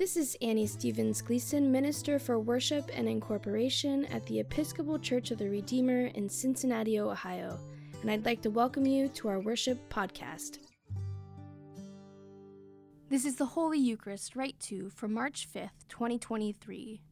This is Annie Stevens Gleason, Minister for Worship and Incorporation at the Episcopal Church of the Redeemer in Cincinnati, Ohio, and I'd like to welcome you to our worship podcast. This is the Holy Eucharist Rite 2 for March 5th, 2023.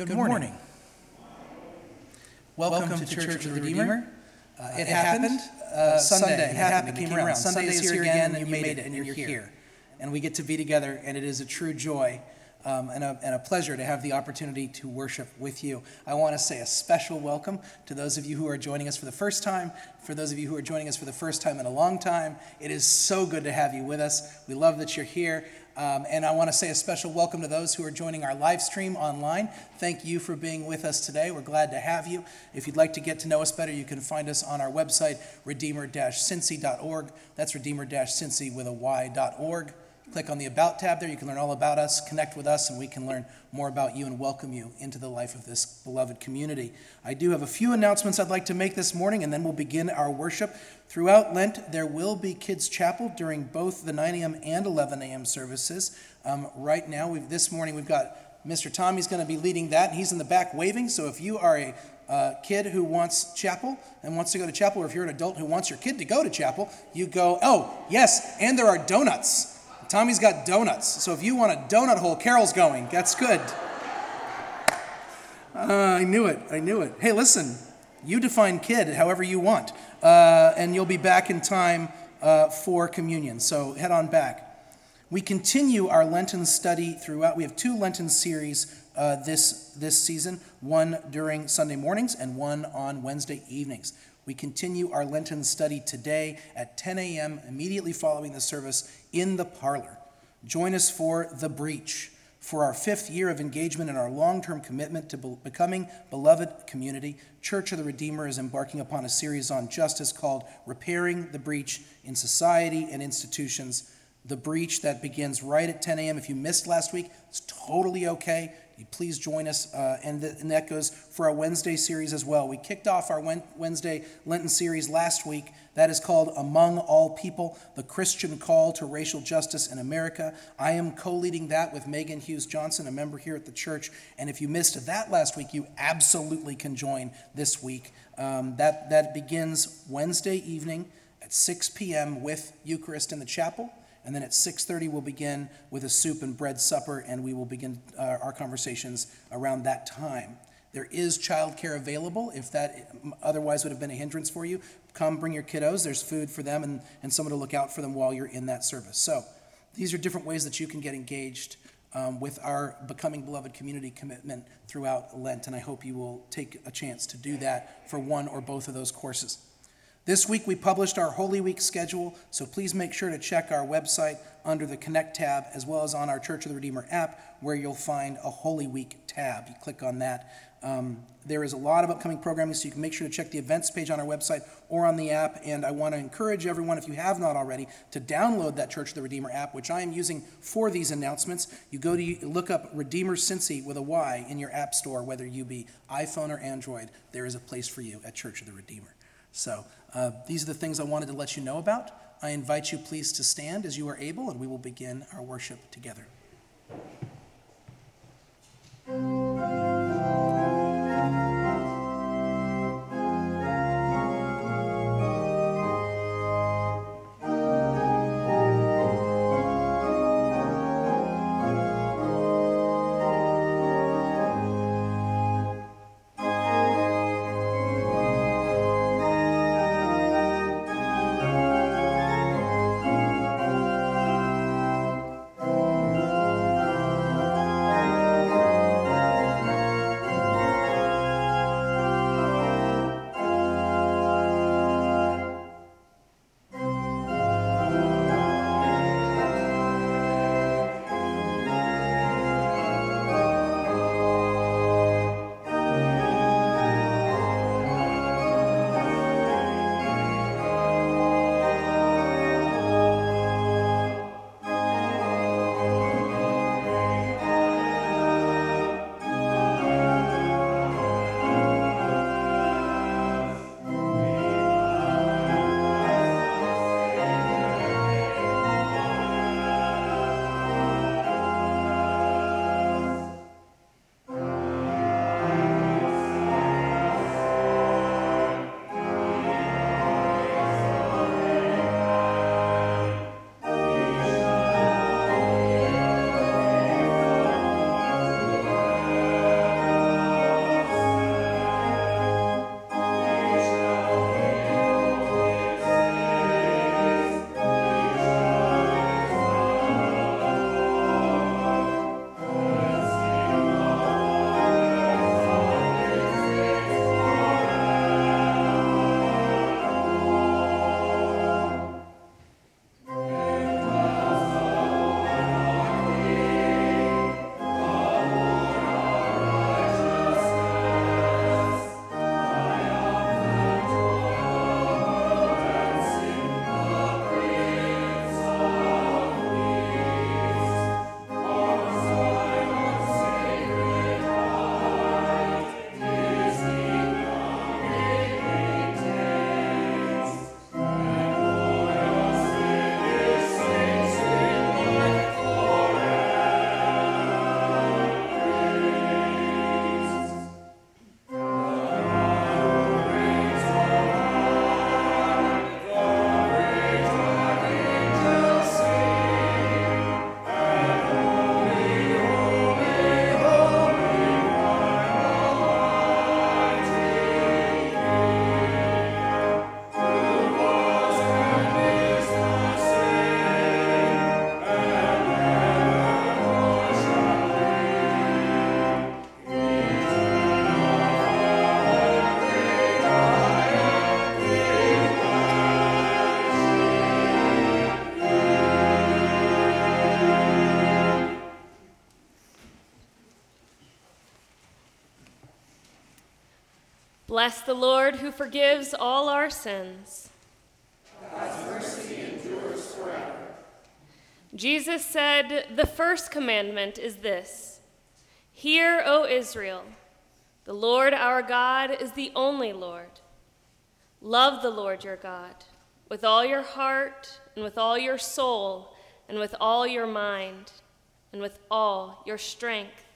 Good, Good morning. morning. Welcome, Welcome, to Church, Church of the Redeemer. Uh, it, it happened uh, Sunday. It happened. It came around. Sunday is here again, and you made it, and you're here. And we get to be together, and it is a true joy um, and, a, and, a, pleasure to have the opportunity to worship with you. I want to say a special welcome to those of you who are joining us for the first time. For those of you who are joining us for the first time in a long time, it is so good to have you with us. We love that you're here. Um, and I want to say a special welcome to those who are joining our live stream online. Thank you for being with us today. We're glad to have you. If you'd like to get to know us better, you can find us on our website, redeemer-cincy.org. That's redeemer-cincy with a y.org. Click on the About tab there. You can learn all about us, connect with us, and we can learn more about you and welcome you into the life of this beloved community. I do have a few announcements I'd like to make this morning, and then we'll begin our worship. Throughout Lent, there will be Kids Chapel during both the 9 a.m. and 11 a.m. services. Um, right now, we've, this morning, we've got Mr. Tommy's going to be leading that, and he's in the back waving. So if you are a uh, kid who wants chapel and wants to go to chapel, or if you're an adult who wants your kid to go to chapel, you go, oh, yes, and there are donuts. Tommy's got donuts. So if you want a donut hole, Carol's going. That's good. Uh, I knew it. I knew it. Hey, listen, you define kid however you want, uh, and you'll be back in time uh, for communion. So head on back. We continue our Lenten study throughout. We have two Lenten series uh, this, this season one during Sunday mornings and one on Wednesday evenings. We continue our Lenten study today at 10 a.m., immediately following the service in the parlor. Join us for The Breach, for our fifth year of engagement and our long term commitment to be- becoming beloved community. Church of the Redeemer is embarking upon a series on justice called Repairing the Breach in Society and Institutions the breach that begins right at 10 a.m. If you missed last week, it's totally okay. Please join us, uh, and, the, and, that goes for our Wednesday series as well. We kicked off our Wednesday Lenten series last week. That is called Among All People The Christian Call to Racial Justice in America. I am co leading that with Megan Hughes Johnson, a member here at the church. And if you missed that last week, you absolutely can join this week. Um, that, that begins Wednesday evening at 6 p.m. with Eucharist in the chapel. And then at 6:30 we'll begin with a soup and bread supper, and we will begin uh, our conversations around that time. There is childcare available if that otherwise would have been a hindrance for you. Come bring your kiddos. There's food for them and, and someone to look out for them while you're in that service. So these are different ways that you can get engaged um, with our Becoming Beloved community commitment throughout Lent, and I hope you will take a chance to do that for one or both of those courses. This week we published our Holy Week schedule, so please make sure to check our website under the Connect tab as well as on our Church of the Redeemer app where you'll find a Holy Week tab. You click on that. Um, there is a lot of upcoming programming, so you can make sure to check the events page on our website or on the app. And I want to encourage everyone, if you have not already, to download that Church of the Redeemer app, which I am using for these announcements. You go to look up Redeemer Cincy with a Y in your app store, whether you be iPhone or Android. There is a place for you at Church of the Redeemer. So uh, these are the things I wanted to let you know about. I invite you, please, to stand as you are able, and we will begin our worship together. Bless the Lord who forgives all our sins. God's mercy endures forever. Jesus said, The first commandment is this Hear, O Israel, the Lord our God is the only Lord. Love the Lord your God with all your heart, and with all your soul, and with all your mind, and with all your strength.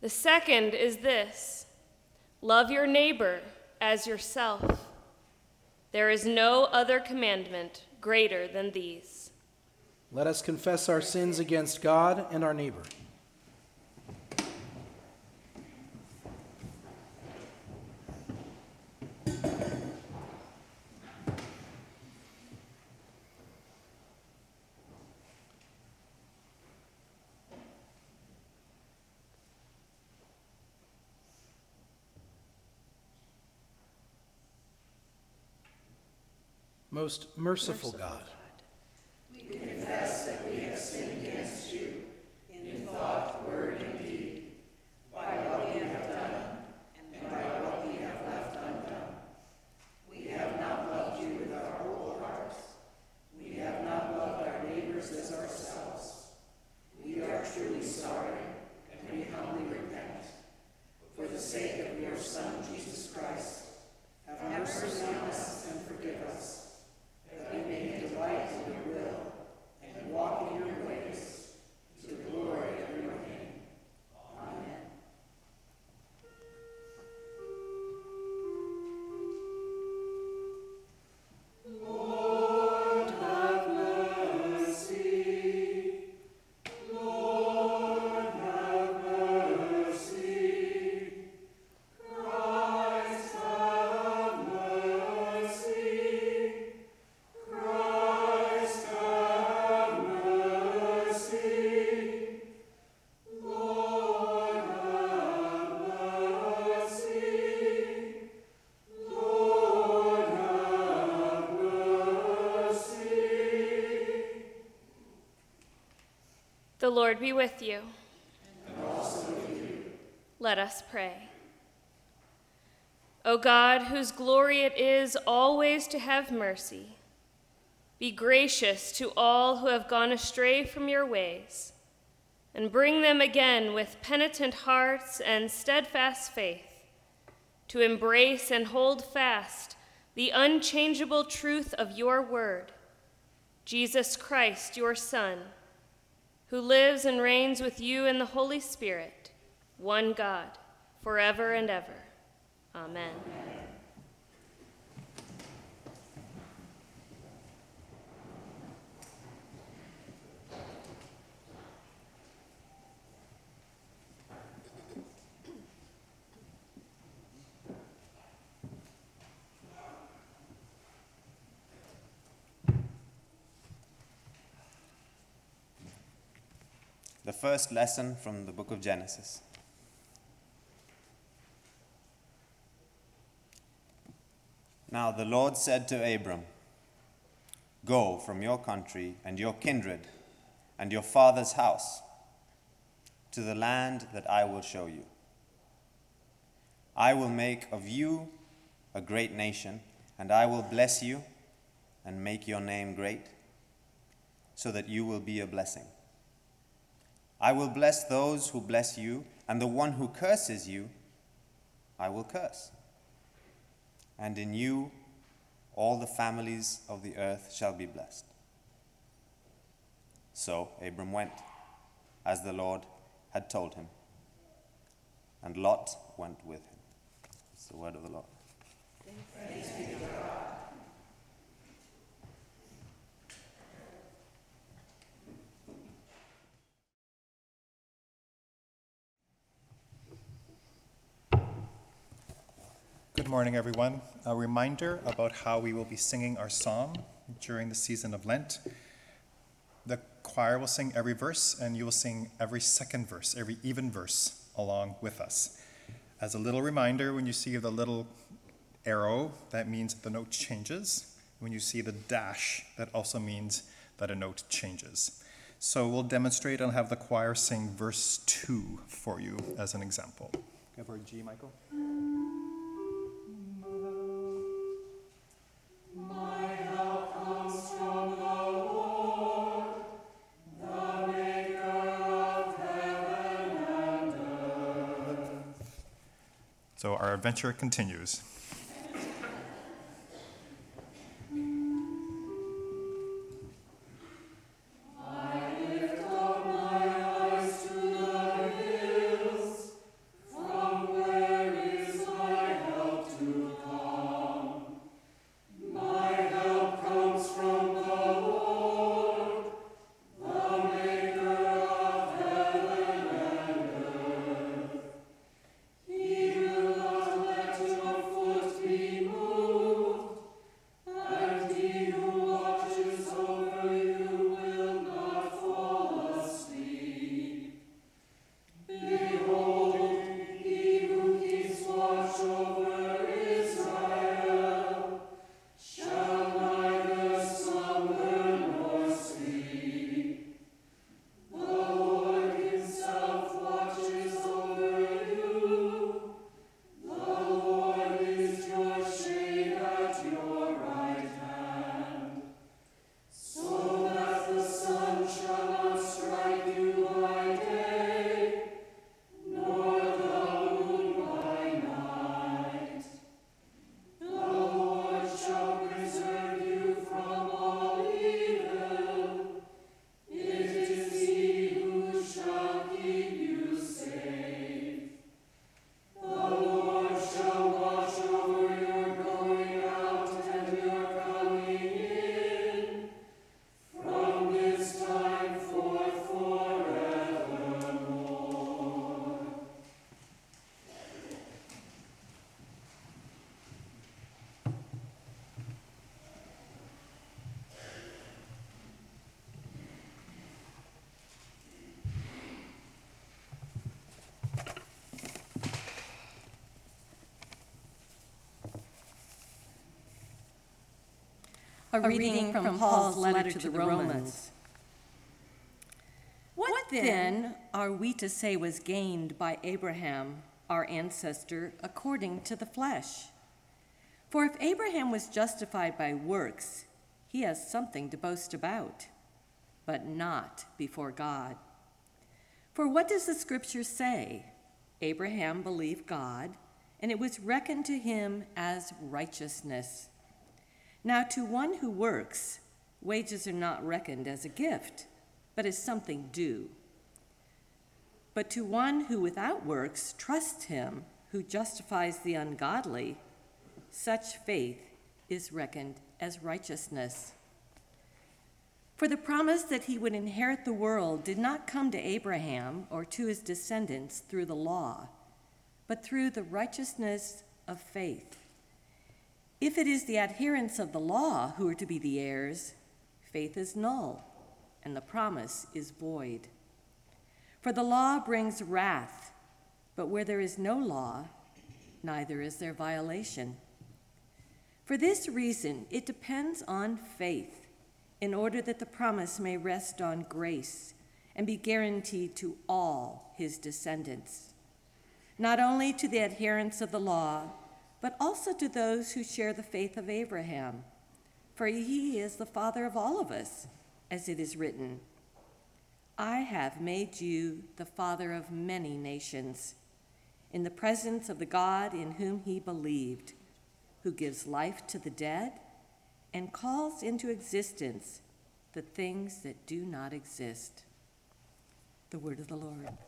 The second is this love your neighbor as yourself. There is no other commandment greater than these. Let us confess our sins against God and our neighbor. Most merciful, God. The Lord be with you. with you. Let us pray. O God, whose glory it is always to have mercy, be gracious to all who have gone astray from your ways, and bring them again with penitent hearts and steadfast faith to embrace and hold fast the unchangeable truth of your word, Jesus Christ, your Son who lives and reigns with you in the Holy Spirit, one God, forever and ever. Amen. The first lesson from the book of Genesis. Now the Lord said to Abram, Go from your country and your kindred and your father's house to the land that I will show you. I will make of you a great nation, and I will bless you and make your name great, so that you will be a blessing. I will bless those who bless you, and the one who curses you, I will curse. And in you, all the families of the earth shall be blessed. So Abram went, as the Lord had told him, and Lot went with him. It's the word of the Lord. Thanks be to God. Good morning, everyone. A reminder about how we will be singing our psalm during the season of Lent. The choir will sing every verse, and you will sing every second verse, every even verse along with us. As a little reminder, when you see the little arrow, that means the note changes. When you see the dash, that also means that a note changes. So we'll demonstrate and have the choir sing verse 2 for you as an example. Give her G, Michael. So our adventure continues. A reading from Paul's letter to the Romans. What then are we to say was gained by Abraham, our ancestor, according to the flesh? For if Abraham was justified by works, he has something to boast about, but not before God. For what does the scripture say? Abraham believed God, and it was reckoned to him as righteousness. Now, to one who works, wages are not reckoned as a gift, but as something due. But to one who without works trusts him who justifies the ungodly, such faith is reckoned as righteousness. For the promise that he would inherit the world did not come to Abraham or to his descendants through the law, but through the righteousness of faith. If it is the adherents of the law who are to be the heirs, faith is null and the promise is void. For the law brings wrath, but where there is no law, neither is there violation. For this reason, it depends on faith in order that the promise may rest on grace and be guaranteed to all his descendants, not only to the adherents of the law but also to those who share the faith of Abraham. For he is the father of all of us, as it is written I have made you the father of many nations, in the presence of the God in whom he believed, who gives life to the dead and calls into existence the things that do not exist. The word of the Lord.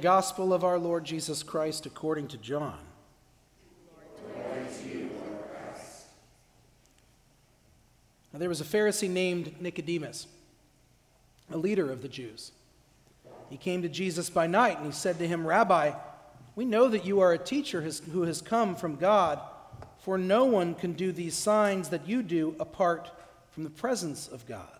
Gospel of our Lord Jesus Christ according to John. Now, there was a Pharisee named Nicodemus, a leader of the Jews. He came to Jesus by night and he said to him, Rabbi, we know that you are a teacher who has come from God, for no one can do these signs that you do apart from the presence of God.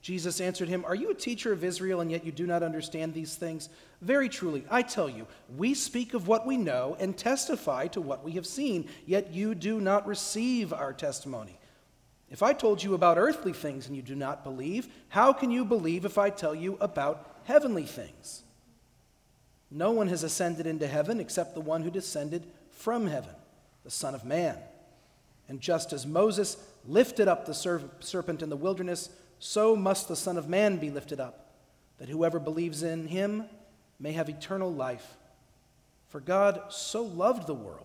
Jesus answered him, Are you a teacher of Israel and yet you do not understand these things? Very truly, I tell you, we speak of what we know and testify to what we have seen, yet you do not receive our testimony. If I told you about earthly things and you do not believe, how can you believe if I tell you about heavenly things? No one has ascended into heaven except the one who descended from heaven, the Son of Man. And just as Moses lifted up the serpent in the wilderness, so must the Son of Man be lifted up, that whoever believes in him may have eternal life. For God so loved the world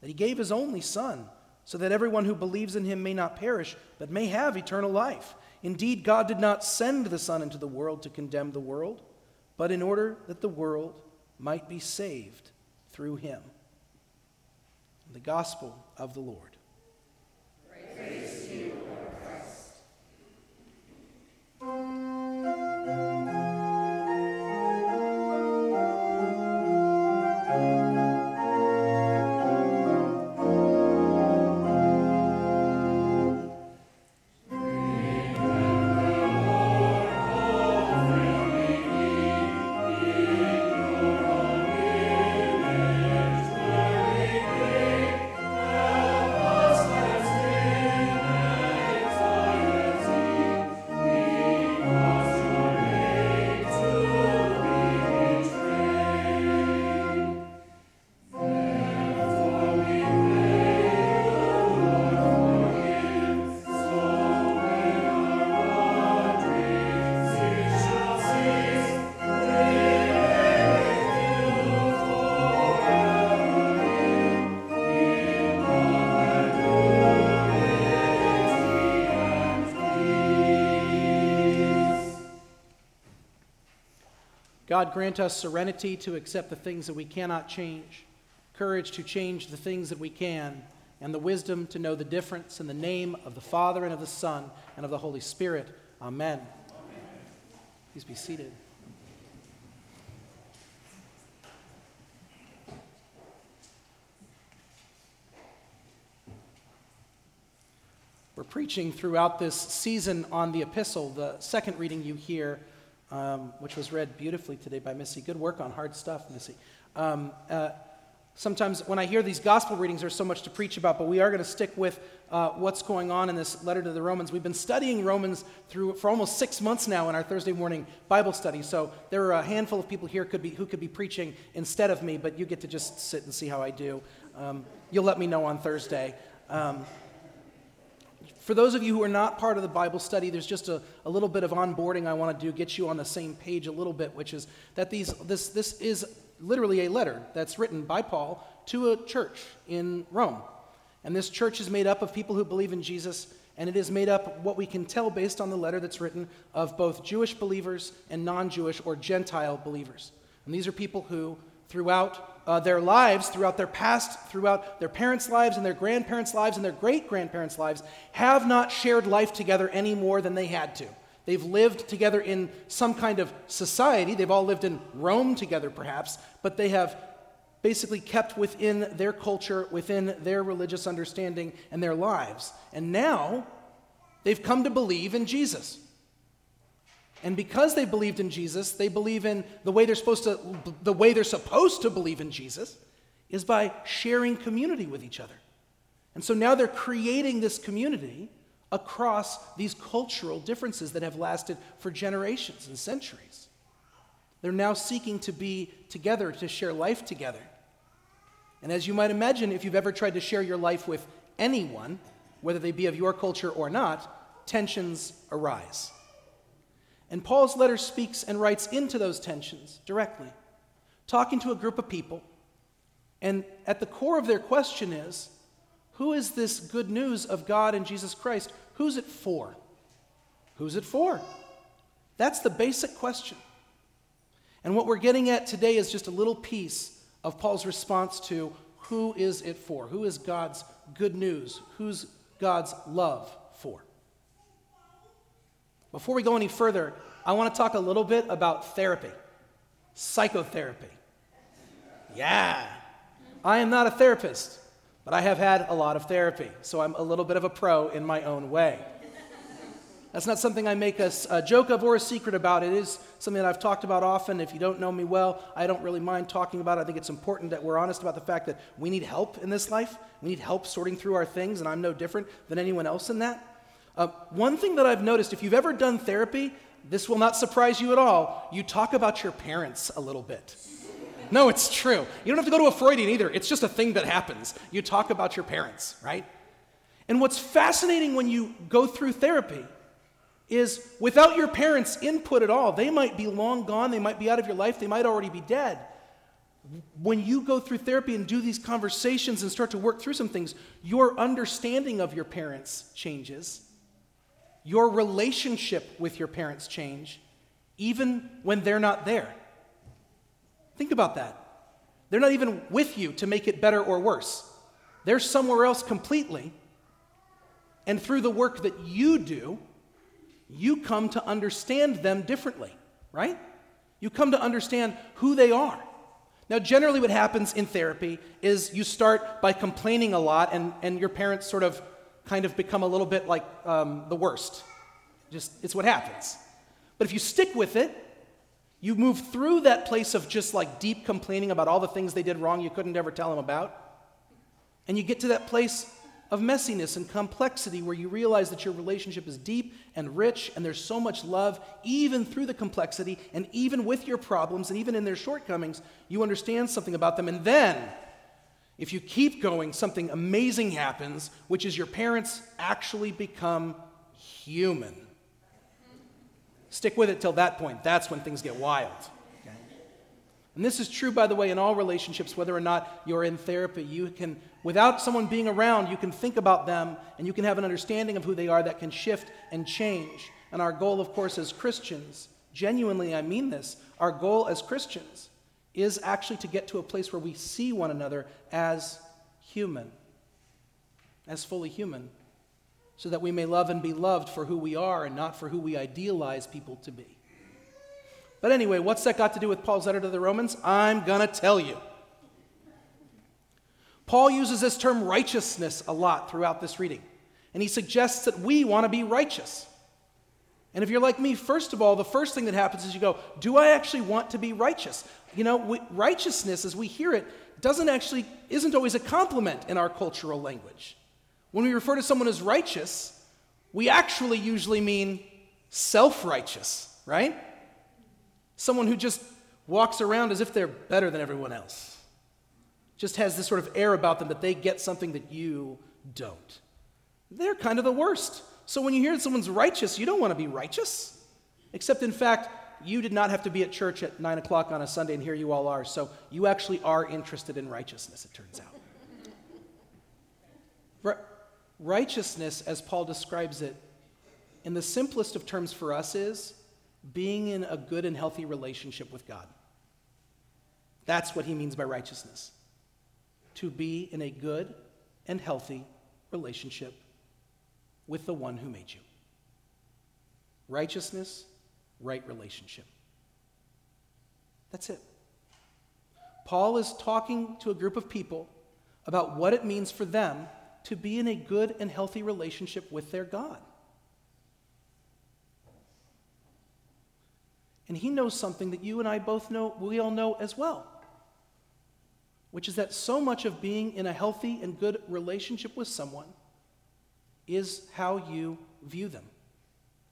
that he gave his only Son, so that everyone who believes in him may not perish, but may have eternal life. Indeed, God did not send the Son into the world to condemn the world, but in order that the world might be saved through him. The Gospel of the Lord. Praise God grant us serenity to accept the things that we cannot change, courage to change the things that we can, and the wisdom to know the difference in the name of the Father and of the Son and of the Holy Spirit. Amen. Amen. Please be seated. We're preaching throughout this season on the epistle. The second reading you hear um, which was read beautifully today by Missy. Good work on hard stuff, Missy. Um, uh, sometimes when I hear these gospel readings, there's so much to preach about, but we are going to stick with uh, what's going on in this letter to the Romans. We've been studying Romans through for almost six months now in our Thursday morning Bible study. So there are a handful of people here could be, who could be preaching instead of me, but you get to just sit and see how I do. Um, you'll let me know on Thursday. Um, for those of you who are not part of the Bible study, there's just a, a little bit of onboarding I want to do, get you on the same page a little bit, which is that these, this, this is literally a letter that's written by Paul to a church in Rome. And this church is made up of people who believe in Jesus, and it is made up, what we can tell based on the letter that's written, of both Jewish believers and non Jewish or Gentile believers. And these are people who, throughout uh, their lives, throughout their past, throughout their parents' lives and their grandparents' lives and their great grandparents' lives, have not shared life together any more than they had to. They've lived together in some kind of society. They've all lived in Rome together, perhaps, but they have basically kept within their culture, within their religious understanding and their lives. And now, They've come to believe in Jesus. And because they believed in Jesus, they believe in the way they're supposed to the way they're supposed to believe in Jesus is by sharing community with each other. And so now they're creating this community across these cultural differences that have lasted for generations and centuries. They're now seeking to be together, to share life together. And as you might imagine, if you've ever tried to share your life with anyone, whether they be of your culture or not, tensions arise. And Paul's letter speaks and writes into those tensions directly, talking to a group of people. And at the core of their question is who is this good news of God and Jesus Christ? Who's it for? Who's it for? That's the basic question. And what we're getting at today is just a little piece of Paul's response to who is it for? Who is God's good news? Who's God's love for? Before we go any further, I want to talk a little bit about therapy, psychotherapy. Yeah. I am not a therapist, but I have had a lot of therapy, so I'm a little bit of a pro in my own way. That's not something I make a, a, joke of or a secret about. It is something that I've talked about often. If you don't know me well, I don't really mind talking about it. I think it's important that we're honest about the fact that we need help in this life. We need help sorting through our things, and I'm no different than anyone else in that. Uh, one thing that I've noticed, if you've ever done therapy, this will not surprise you at all. You talk about your parents a little bit. No, it's true. You don't have to go to a Freudian either. It's just a thing that happens. You talk about your parents, right? And what's fascinating when you go through therapy is without your parents' input at all, they might be long gone, they might be out of your life, they might already be dead. When you go through therapy and do these conversations and start to work through some things, your understanding of your parents changes. Your relationship with your parents change even when they're not there. Think about that. They're not even with you to make it better or worse. They're somewhere else completely. And through the work that you do, you come to understand them differently, right? You come to understand who they are. Now, generally, what happens in therapy is you start by complaining a lot, and, and your parents sort of kind of become a little bit like um, the worst. Just, it's what happens. But if you stick with it, you move through that place of just like deep complaining about all the things they did wrong you couldn't ever tell them about, and you get to that place of messiness and complexity where you realize that your relationship is deep and rich and there's so much love, even through the complexity and even with your problems and even in their shortcomings, you understand something about them. And then, if you keep going, something amazing happens, which is your parents actually become human. Stick with it till that point. That's when things get wild. And this is true, by the way, in all relationships, whether or not you're in therapy. You can, without someone being around, you can think about them and you can have an understanding of who they are that can shift and change. And our goal, of course, as Christians, genuinely, I mean this, our goal as Christians is actually to get to a place where we see one another as human, as fully human, so that we may love and be loved for who we are and not for who we idealize people to be. But anyway, what's that got to do with Paul's letter to the Romans? I'm going to tell you. Paul uses this term righteousness a lot throughout this reading, and he suggests that we want to be righteous. And if you're like me, first of all, the first thing that happens is you go, Do I actually want to be righteous? You know, we, righteousness, as we hear it, doesn't actually, isn't always a compliment in our cultural language. When we refer to someone as righteous, we actually usually mean self righteous, right? Someone who just walks around as if they're better than everyone else. Just has this sort of air about them that they get something that you don't. They're kind of the worst. So when you hear that someone's righteous, you don't want to be righteous. Except, in fact, you did not have to be at church at 9 o'clock on a Sunday, and here you all are. So you actually are interested in righteousness, it turns out. righteousness, as Paul describes it, in the simplest of terms for us, is being in a good and healthy relationship with God. That's what he means by righteousness. To be in a good and healthy relationship with the one who made you. Righteousness, right relationship. That's it. Paul is talking to a group of people about what it means for them to be in a good and healthy relationship with their God. And he knows something that you and I both know, we all know as well, which is that so much of being in a healthy and good relationship with someone is how you view them,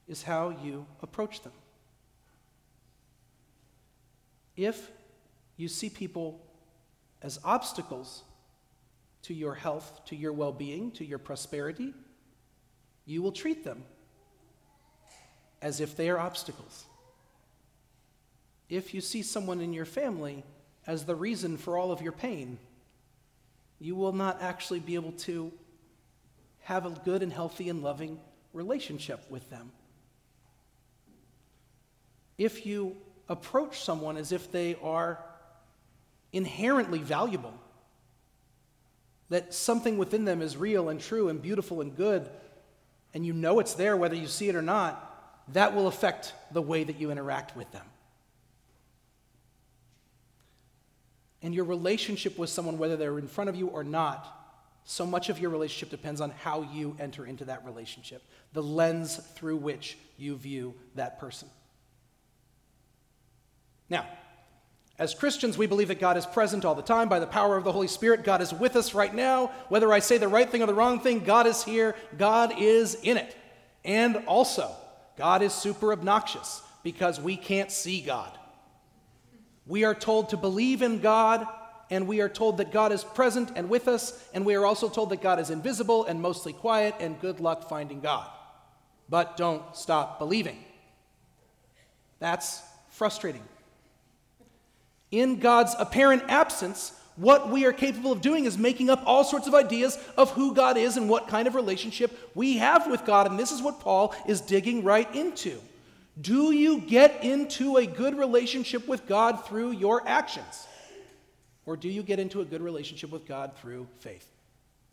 is how you approach them. If you see people as obstacles to your health, to your well being, to your prosperity, you will treat them as if they are obstacles. If you see someone in your family as the reason for all of your pain, you will not actually be able to have a good and healthy and loving relationship with them. If you approach someone as if they are inherently valuable, that something within them is real and true and beautiful and good, and you know it's there whether you see it or not, that will affect the way that you interact with them. And your relationship with someone, whether they're in front of you or not, so much of your relationship depends on how you enter into that relationship, the lens through which you view that person. Now, as Christians, we believe that God is present all the time by the power of the Holy Spirit. God is with us right now. Whether I say the right thing or the wrong thing, God is here. God is in it. And also, God is super obnoxious because we can't see God. We are told to believe in God, and we are told that God is present and with us, and we are also told that God is invisible and mostly quiet, and good luck finding God. But don't stop believing. That's frustrating. In God's apparent absence, what we are capable of doing is making up all sorts of ideas of who God is and what kind of relationship we have with God. And this is what Paul is digging right into. Do you get into a good relationship with God through your actions? Or do you get into a good relationship with God through faith?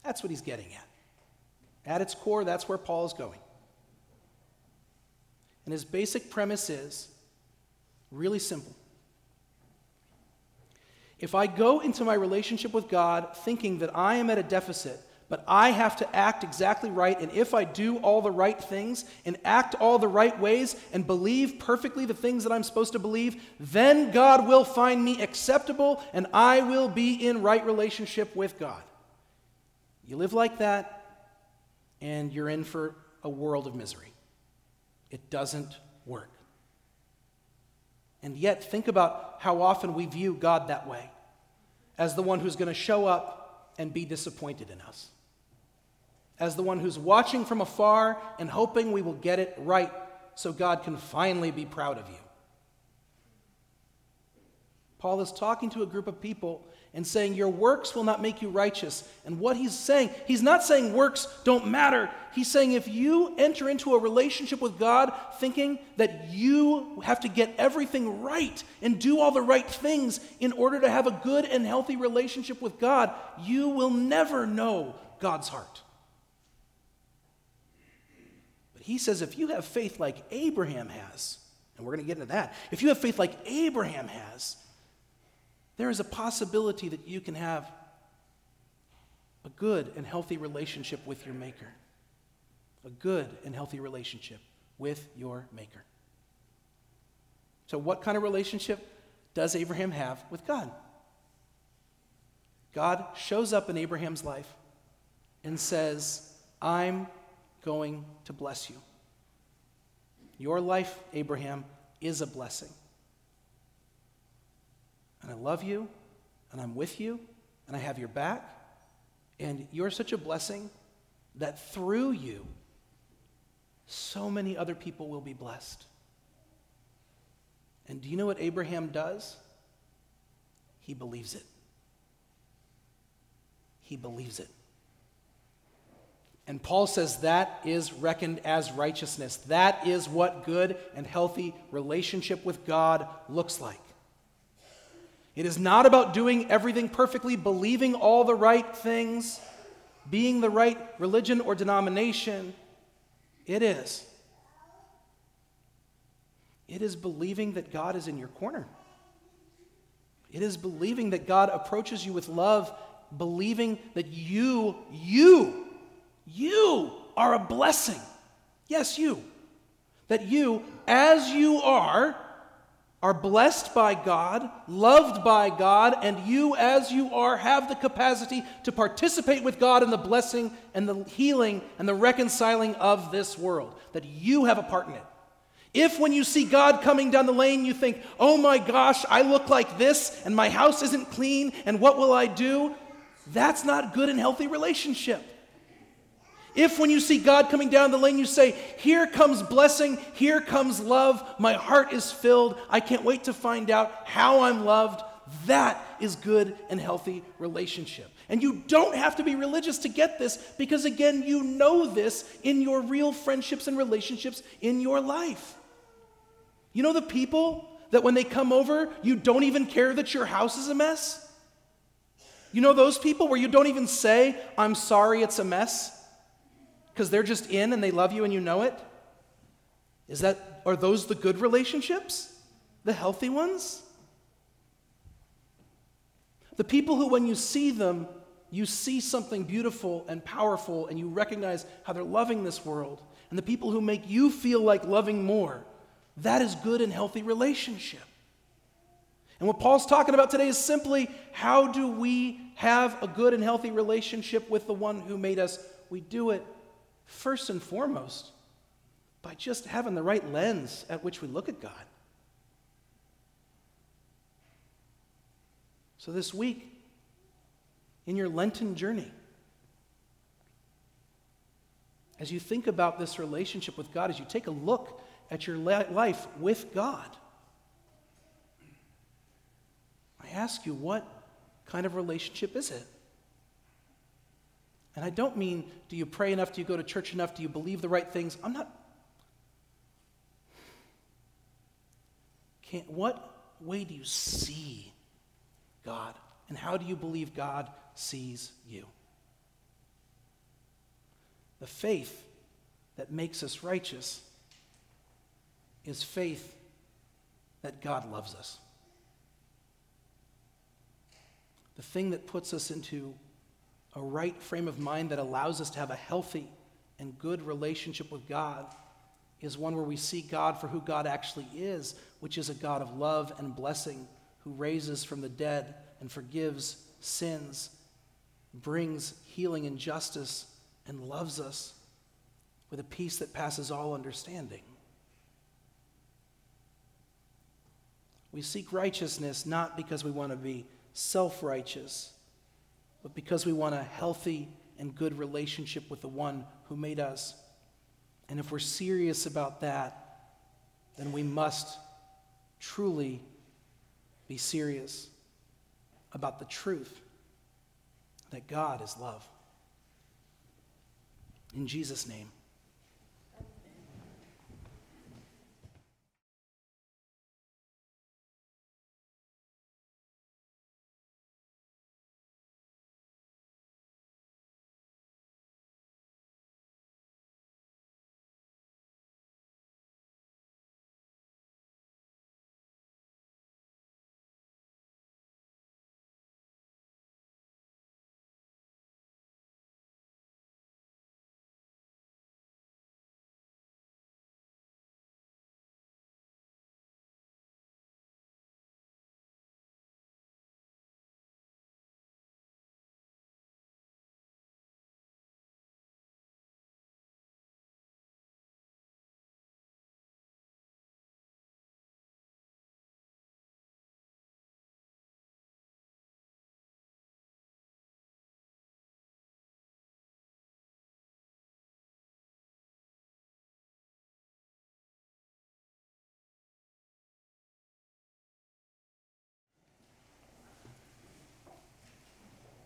That's what he's getting at. At its core, that's where Paul is going. And his basic premise is really simple if I go into my relationship with God thinking that I am at a deficit, but I have to act exactly right, and if I do all the right things and act all the right ways and believe perfectly the things that I'm supposed to believe, then God will find me acceptable and I will be in right relationship with God. You live like that, and you're in for a world of misery. It doesn't work. And yet, think about how often we view God that way as the one who's going to show up and be disappointed in us, as the one who's watching from afar and hoping we will get it right so God can finally be proud of you. Paul is talking to a group of people and saying, Your works will not make you righteous. And what he's saying, he's not saying works don't matter. He's saying if you enter into a relationship with God thinking that you have to get everything right and do all the right things in order to have a good and healthy relationship with God, you will never know God's heart. But he says if you have faith like Abraham has, and we're going to get into that, if you have faith like Abraham has, there is a possibility that you can have a good and healthy relationship with your Maker. A good and healthy relationship with your Maker. So, what kind of relationship does Abraham have with God? God shows up in Abraham's life and says, I'm going to bless you. Your life, Abraham, is a blessing and I love you, and I'm with you, and I have your back, and you're such a blessing that through you, so many other people will be blessed. And do you know what Abraham does? He believes it. He believes it. And Paul says that is reckoned as righteousness. That is what good and healthy relationship with God looks like. It is not about doing everything perfectly, believing all the right things, being the right religion or denomination. It is. It is believing that God is in your corner. It is believing that God approaches you with love, believing that you, you, you are a blessing. Yes, you. That you, as you are, are blessed by God, loved by God, and you, as you are, have the capacity to participate with God in the blessing and the healing and the reconciling of this world, that you have a part in it. If when you see God coming down the lane, you think, oh my gosh, I look like this, and my house isn't clean, and what will I do? That's not good and healthy relationship. If when you see God coming down the lane, you say, Here comes blessing, here comes love, my heart is filled, I can't wait to find out how I'm loved, that is good and healthy relationship. And you don't have to be religious to get this because, again, you know this in your real friendships and relationships in your life. You know the people that when they come over, you don't even care that your house is a mess? You know those people where you don't even say, I'm sorry it's a mess? Because they're just in and they love you and you know it? Is that are those the good relationships? The healthy ones? The people who when you see them, you see something beautiful and powerful and you recognize how they're loving this world. And the people who make you feel like loving more, that is good and healthy relationship. And what Paul's talking about today is simply how do we have a good and healthy relationship with the one who made us? We do it First and foremost, by just having the right lens at which we look at God. So, this week, in your Lenten journey, as you think about this relationship with God, as you take a look at your life with God, I ask you, what kind of relationship is it? And I don't mean, do you pray enough? Do you go to church enough? Do you believe the right things? I'm not. Can't, what way do you see God? And how do you believe God sees you? The faith that makes us righteous is faith that God loves us. The thing that puts us into a right frame of mind that allows us to have a healthy and good relationship with God is one where we see God for who God actually is, which is a God of love and blessing, who raises from the dead and forgives sins, brings healing and justice, and loves us with a peace that passes all understanding. We seek righteousness not because we want to be self righteous but because we want a healthy and good relationship with the one who made us. And if we're serious about that, then we must truly be serious about the truth that God is love. In Jesus' name.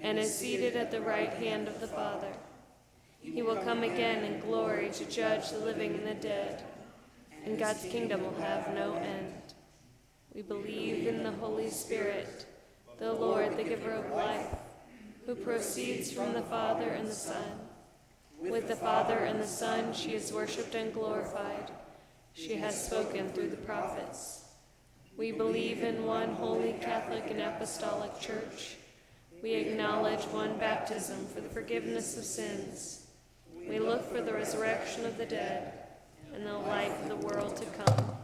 and is seated at the right hand of the Father. He will come again in glory to judge the living and the dead, and God's kingdom will have no end. We believe in the Holy Spirit, the Lord, the giver of life, who proceeds from the Father and the Son. With the Father and the Son, she is worshiped and glorified. She has spoken through the prophets. We believe in one holy Catholic and Apostolic Church. We acknowledge one baptism for the forgiveness of sins. We look for the resurrection of the dead and the life of the world to come.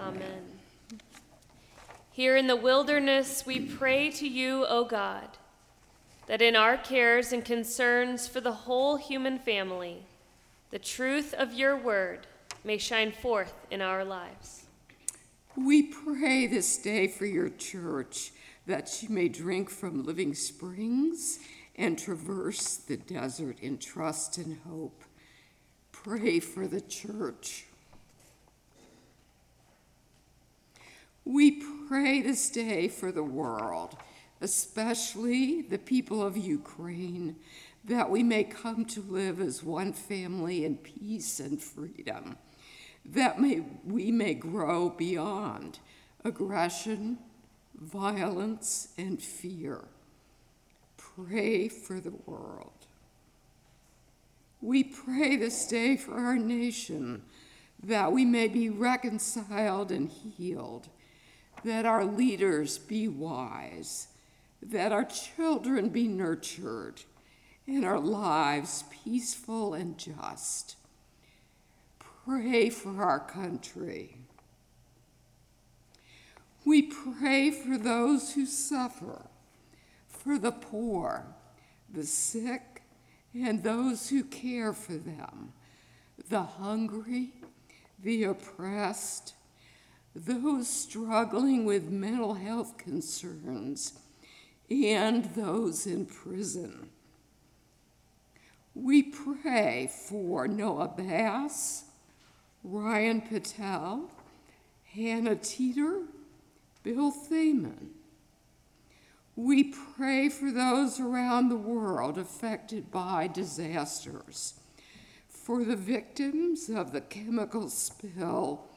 Amen. Here in the wilderness, we pray to you, O God, that in our cares and concerns for the whole human family, the truth of your word may shine forth in our lives. We pray this day for your church that she may drink from living springs and traverse the desert in trust and hope. Pray for the church. We pray this day for the world, especially the people of Ukraine, that we may come to live as one family in peace and freedom, that may, we may grow beyond aggression, violence, and fear. Pray for the world. We pray this day for our nation that we may be reconciled and healed that our leaders be wise, that our children be nurtured, and our lives peaceful and just. Pray for our country. We pray for those who suffer, for the poor, the sick, and those who care for them, the hungry, the oppressed, those struggling with mental health concerns, and those in prison. We pray for Noah Bass, Ryan Patel, Hannah Teeter, Bill Thaman. We pray for those around the world affected by disasters, for the victims of the chemical spill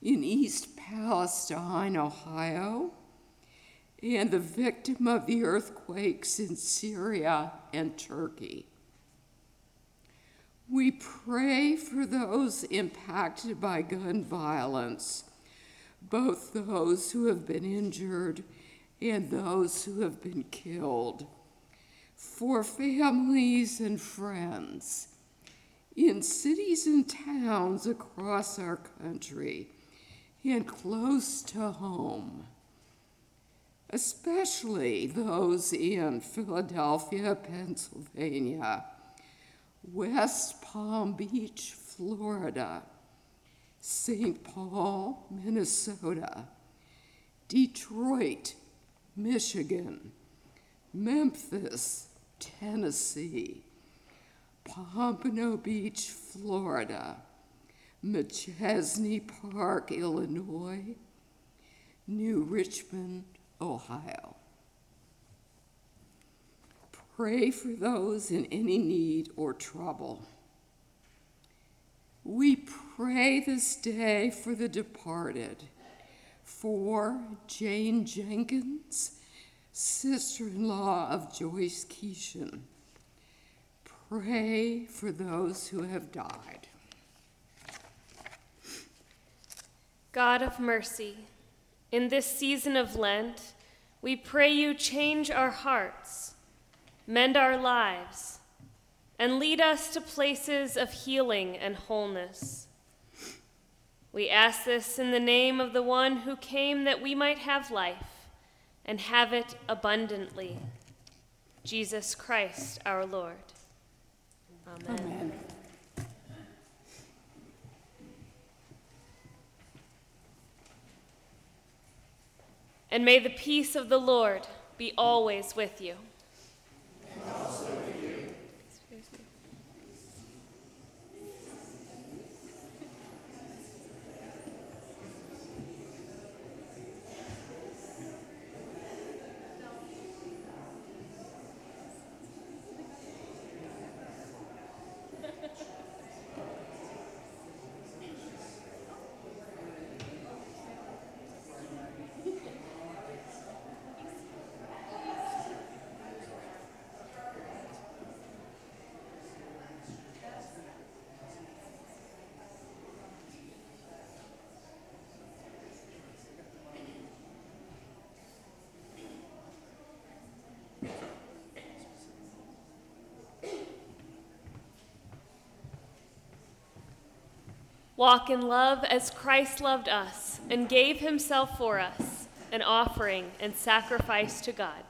in East Palestine, Ohio, and the victim of the earthquakes in Syria and Turkey. We pray for those impacted by gun violence, both those who have been injured and those who have been killed, for families and friends in cities and towns across our country and close to home, especially those in Philadelphia, Pennsylvania, West Palm Beach, Florida, St. Paul, Minnesota, Detroit, Michigan, Memphis, Tennessee, Pompano Beach, Florida, Machesney Park, Illinois, New Richmond, Ohio. Pray for those in any need or trouble. We pray this day for the departed, for Jane Jenkins, sister in law of Joyce Keeshan. Pray for those who have died. God of mercy, in this season of Lent, we pray you change our hearts, mend our lives, and lead us to places of healing and wholeness. We ask this in the name of the one who came that we might have life and have it abundantly, Jesus Christ our Lord. Amen. Amen. And may the peace of the Lord be always with you. Walk in love as Christ loved us and gave himself for us, an offering and sacrifice to God.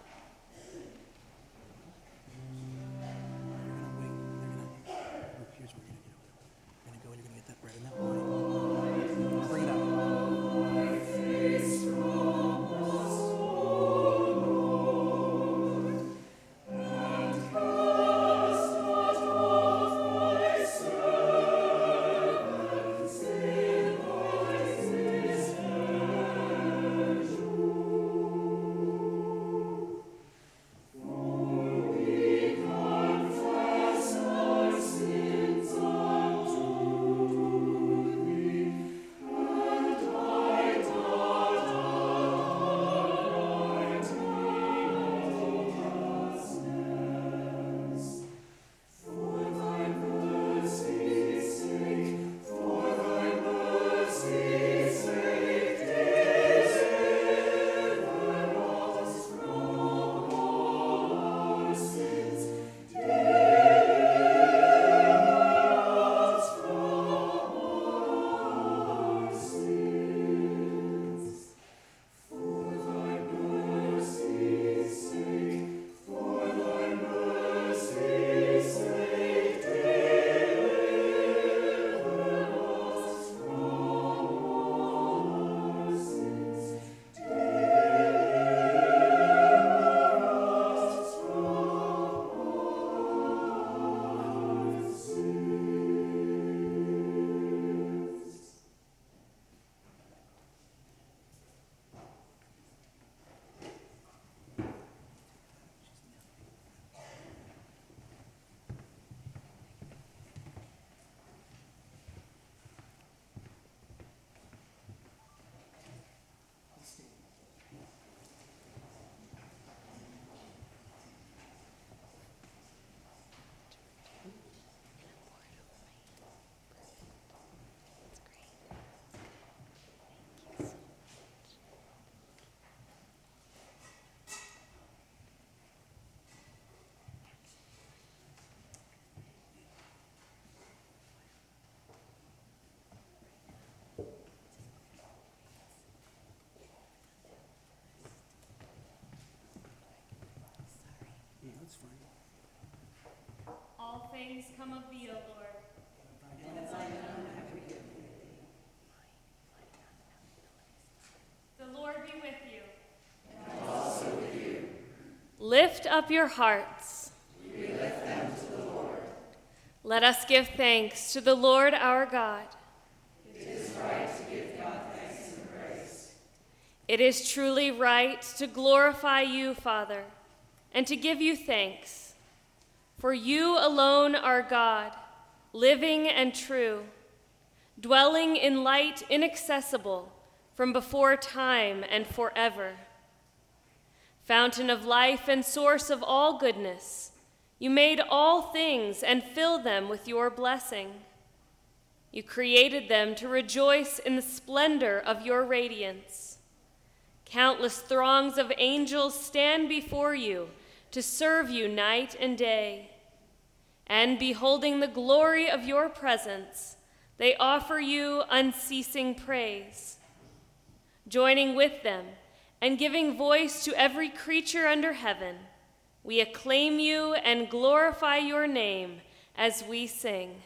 Things come of thee, O Lord. The Lord be with you. And also with you. Lift up your hearts. We lift them to the Lord. Let us give thanks to the Lord our God. It is right to give God thanks and praise. It is truly right to glorify you, Father, and to give you thanks. For you alone are God, living and true, dwelling in light inaccessible from before time and forever. Fountain of life and source of all goodness, you made all things and fill them with your blessing. You created them to rejoice in the splendor of your radiance. Countless throngs of angels stand before you to serve you night and day. And beholding the glory of your presence, they offer you unceasing praise. Joining with them and giving voice to every creature under heaven, we acclaim you and glorify your name as we sing.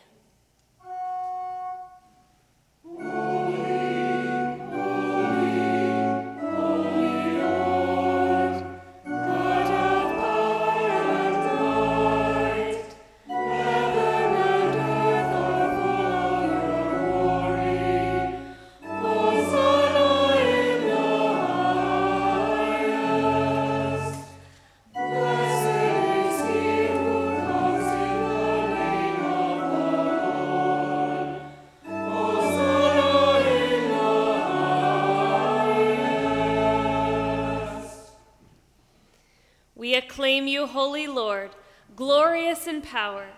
Lord, glorious in power.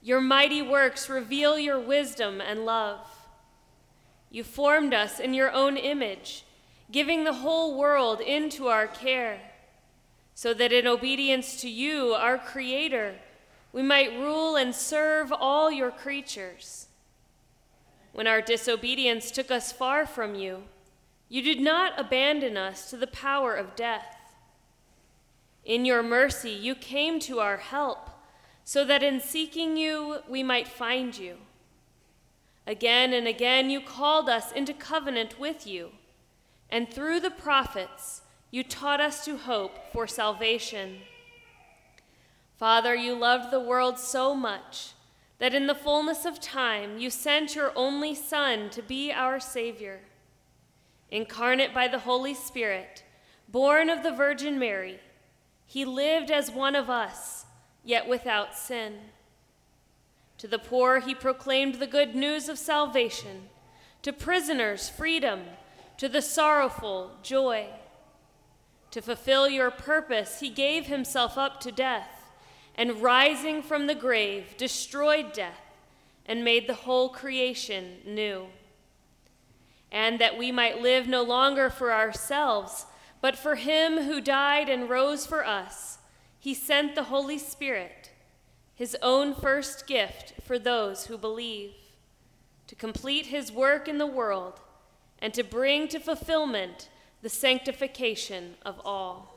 Your mighty works reveal your wisdom and love. You formed us in your own image, giving the whole world into our care, so that in obedience to you, our Creator, we might rule and serve all your creatures. When our disobedience took us far from you, you did not abandon us to the power of death. In your mercy, you came to our help, so that in seeking you, we might find you. Again and again, you called us into covenant with you, and through the prophets, you taught us to hope for salvation. Father, you loved the world so much that in the fullness of time you sent your only Son to be our Savior. Incarnate by the Holy Spirit, born of the Virgin Mary, he lived as one of us, yet without sin. To the poor, he proclaimed the good news of salvation, to prisoners, freedom, to the sorrowful, joy. To fulfill your purpose, he gave himself up to death, and rising from the grave, destroyed death and made the whole creation new. And that we might live no longer for ourselves, but for him who died and rose for us, he sent the Holy Spirit, his own first gift for those who believe, to complete his work in the world and to bring to fulfillment the sanctification of all.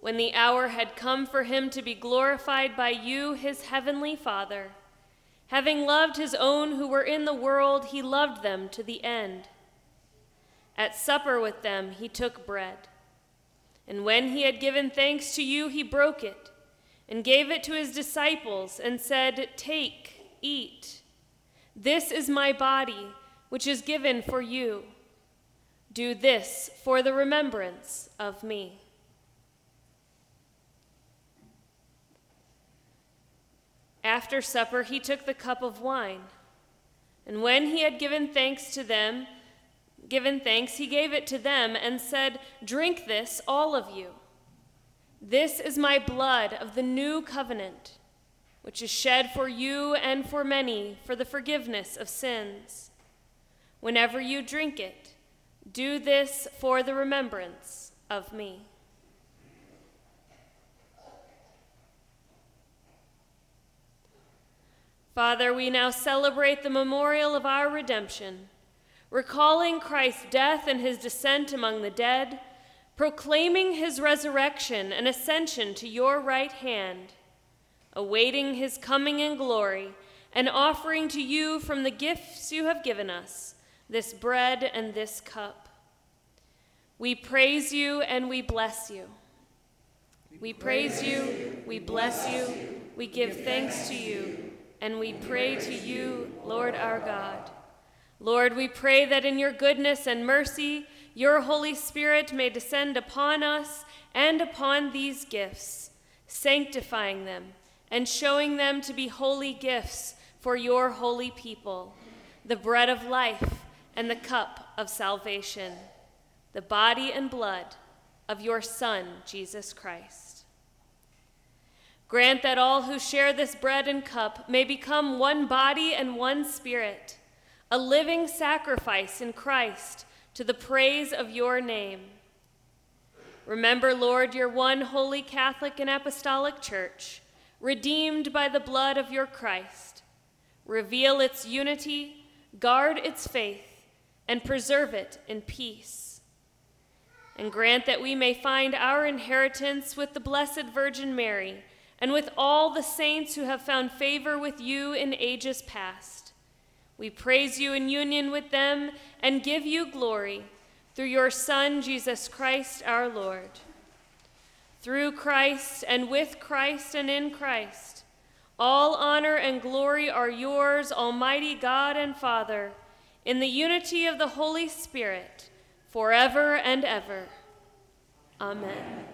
When the hour had come for him to be glorified by you, his heavenly Father, having loved his own who were in the world, he loved them to the end. At supper with them, he took bread. And when he had given thanks to you, he broke it and gave it to his disciples and said, Take, eat. This is my body, which is given for you. Do this for the remembrance of me. After supper, he took the cup of wine. And when he had given thanks to them, Given thanks, he gave it to them and said, Drink this, all of you. This is my blood of the new covenant, which is shed for you and for many for the forgiveness of sins. Whenever you drink it, do this for the remembrance of me. Father, we now celebrate the memorial of our redemption recalling Christ's death and his descent among the dead, proclaiming his resurrection and ascension to your right hand, awaiting his coming in glory, and offering to you from the gifts you have given us this bread and this cup. We praise you and we bless you. We praise you, we bless you, we give thanks to you, and we pray to you, Lord our God. Lord, we pray that in your goodness and mercy, your Holy Spirit may descend upon us and upon these gifts, sanctifying them and showing them to be holy gifts for your holy people, the bread of life and the cup of salvation, the body and blood of your Son, Jesus Christ. Grant that all who share this bread and cup may become one body and one spirit a living sacrifice in Christ to the praise of your name. Remember, Lord, your one holy Catholic and Apostolic Church, redeemed by the blood of your Christ. Reveal its unity, guard its faith, and preserve it in peace. And grant that we may find our inheritance with the Blessed Virgin Mary and with all the saints who have found favor with you in ages past we praise you in union with them and give you glory through your Son, Jesus Christ our Lord. Through Christ and with Christ and in Christ, all honor and glory are yours, Almighty God and Father, in the unity of the Holy Spirit, forever and ever. Amen.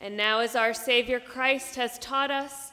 And now, as our Savior Christ has taught us,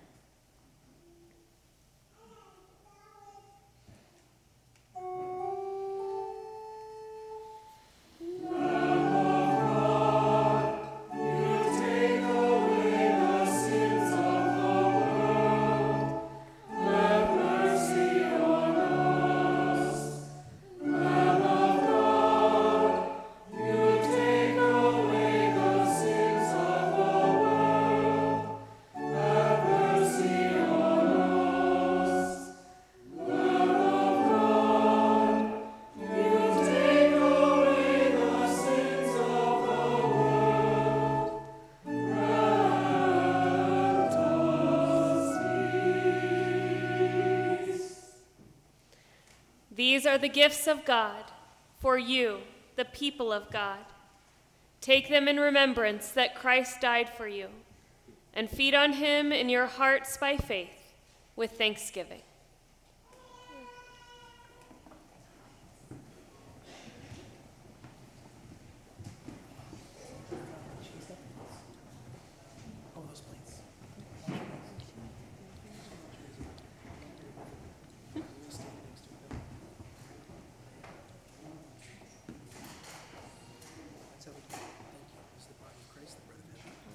These are the gifts of God for you, the people of God. Take them in remembrance that Christ died for you, and feed on him in your hearts by faith with thanksgiving. Oh, those plates.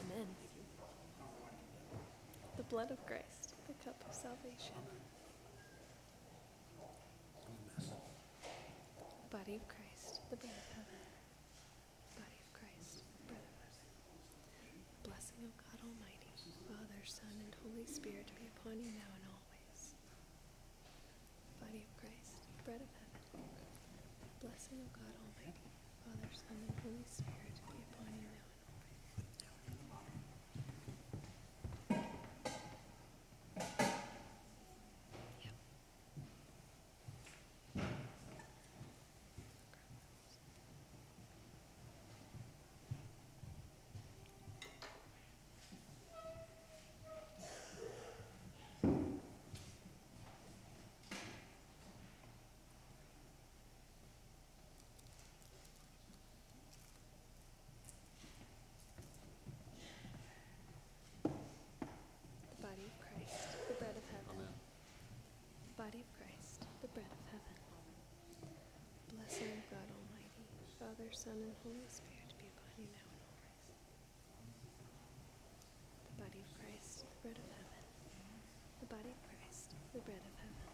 Amen. The blood of Christ, the cup of salvation. Body of Christ, the bread of heaven. Body of Christ, bread of heaven. Blessing of God Almighty, Father, Son, and Holy Spirit be upon you now and always. Body of Christ, bread of heaven. Blessing of God Almighty, Father, Son, and Holy Spirit be upon you now and always. The body of Christ, the bread of heaven. Body of Bread of heaven. Blessing of God Almighty, Father, Son, and Holy Spirit be upon you now and always. The body of Christ, the bread of heaven. The body of Christ, the bread of heaven.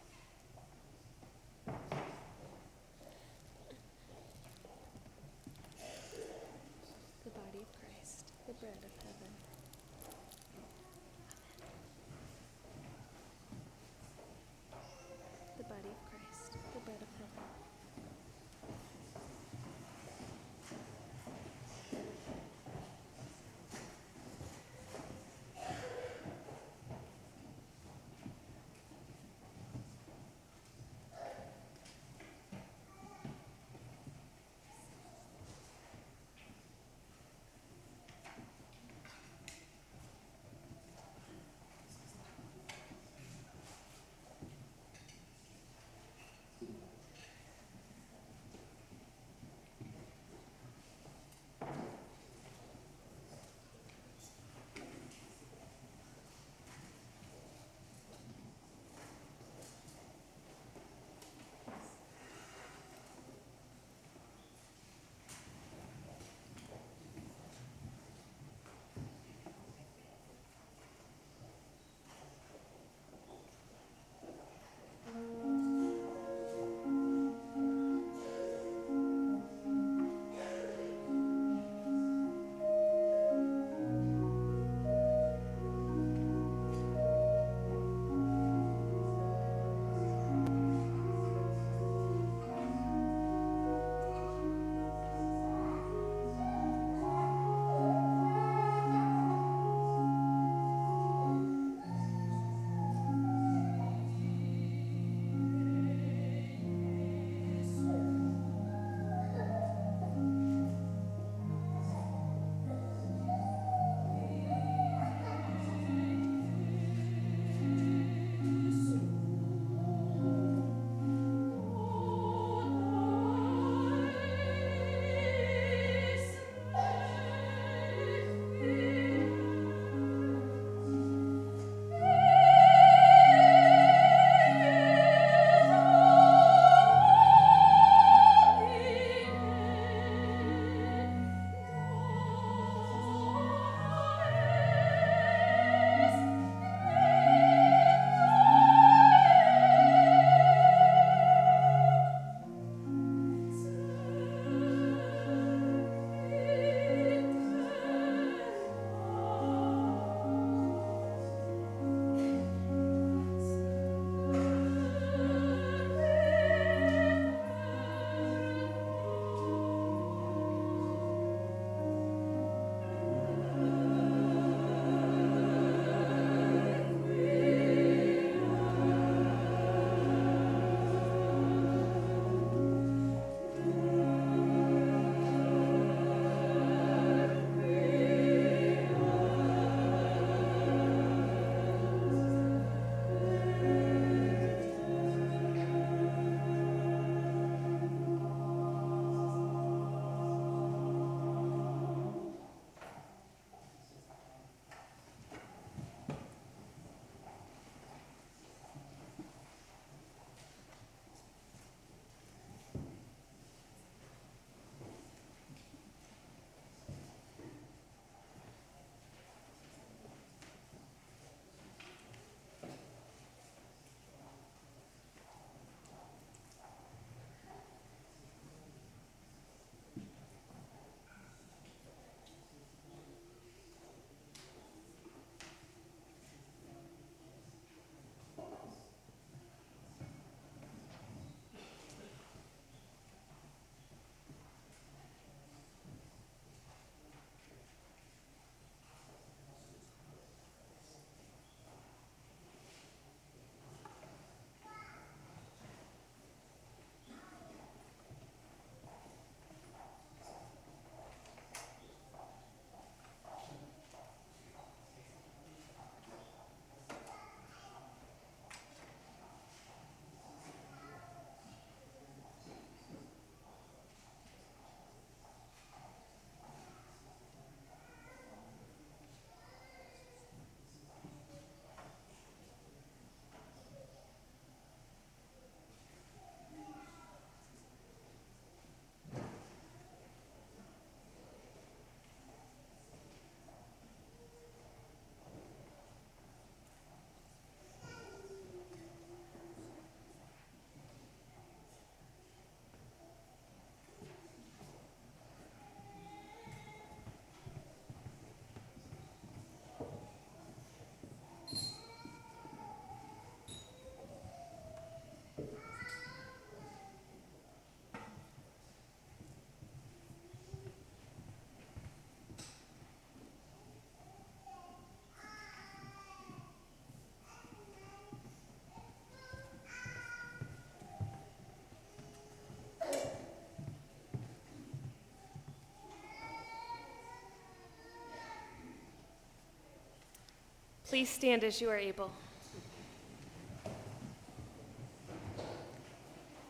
Please stand as you are able.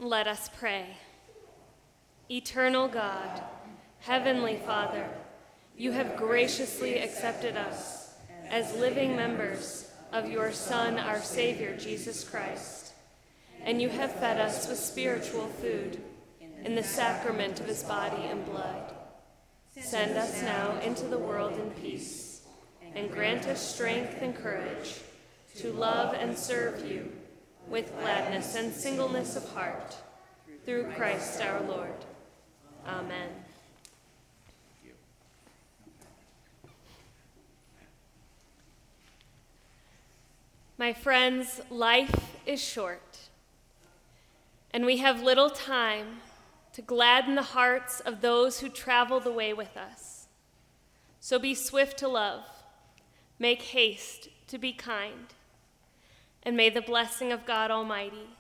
Let us pray. Eternal God, Heavenly Father, you have graciously accepted us as living members of your Son, our Savior, Jesus Christ, and you have fed us with spiritual food in the sacrament of his body and blood. Send us now into the world in peace, and grant us strength and courage to love and serve you with gladness and singleness of heart, through Christ our Lord. Amen. My friends, life is short, and we have little time to gladden the hearts of those who travel the way with us. So be swift to love, Make haste to be kind. And may the blessing of God Almighty,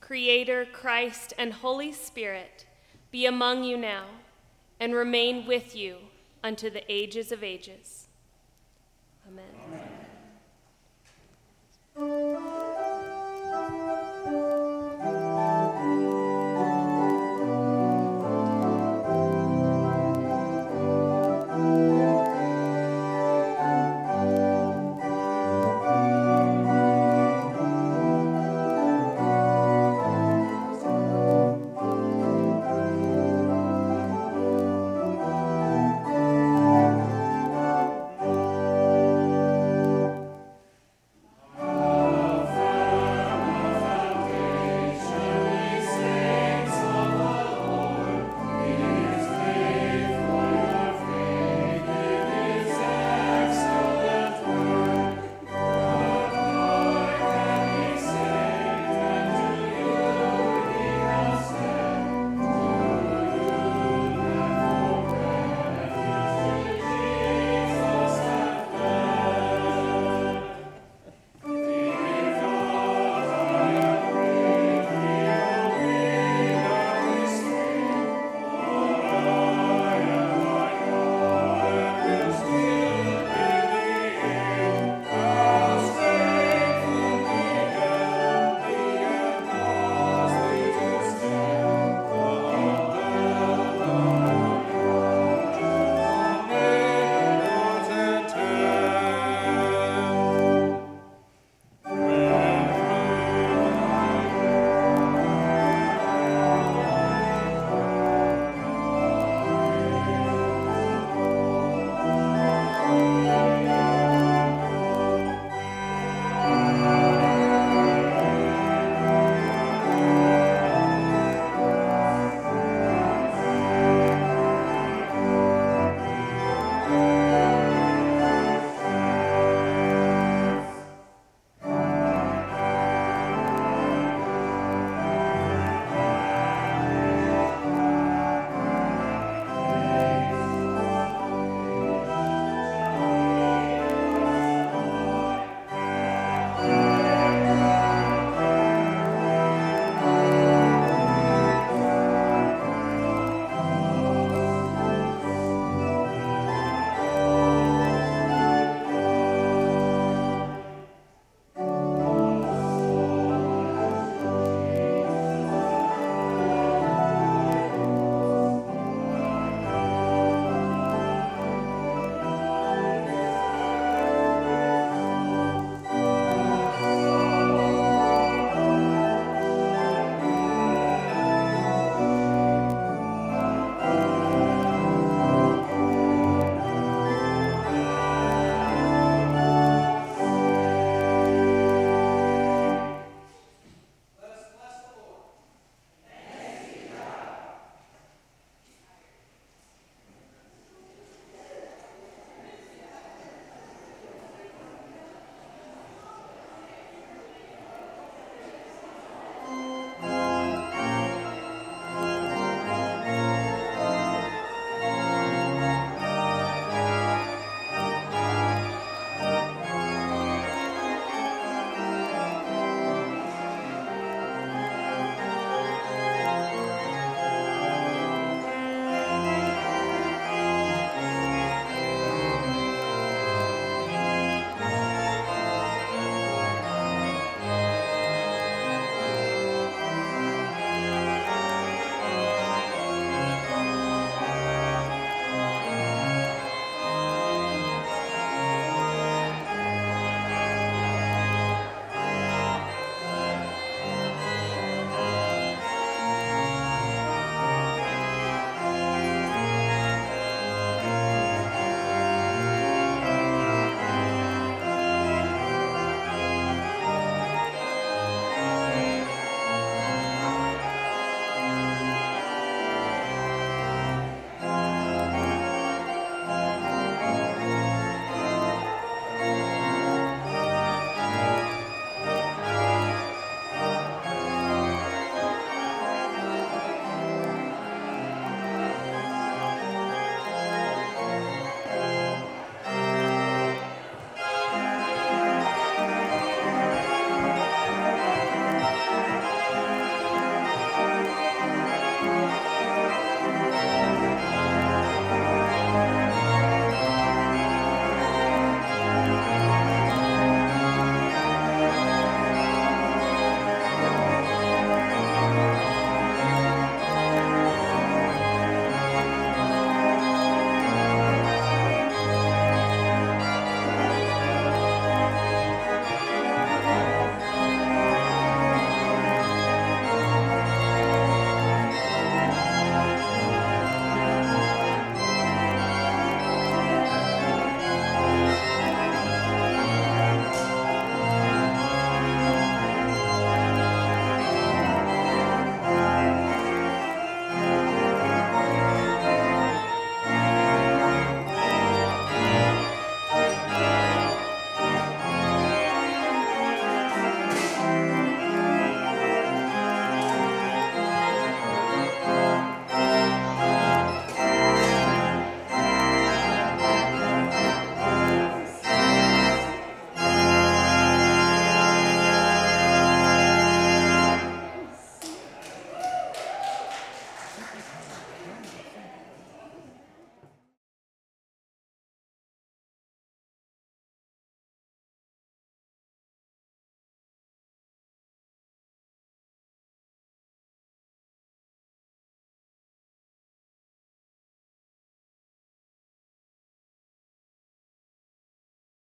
Creator, Christ, and Holy Spirit be among you now and remain with you unto the ages of ages. Amen. Amen.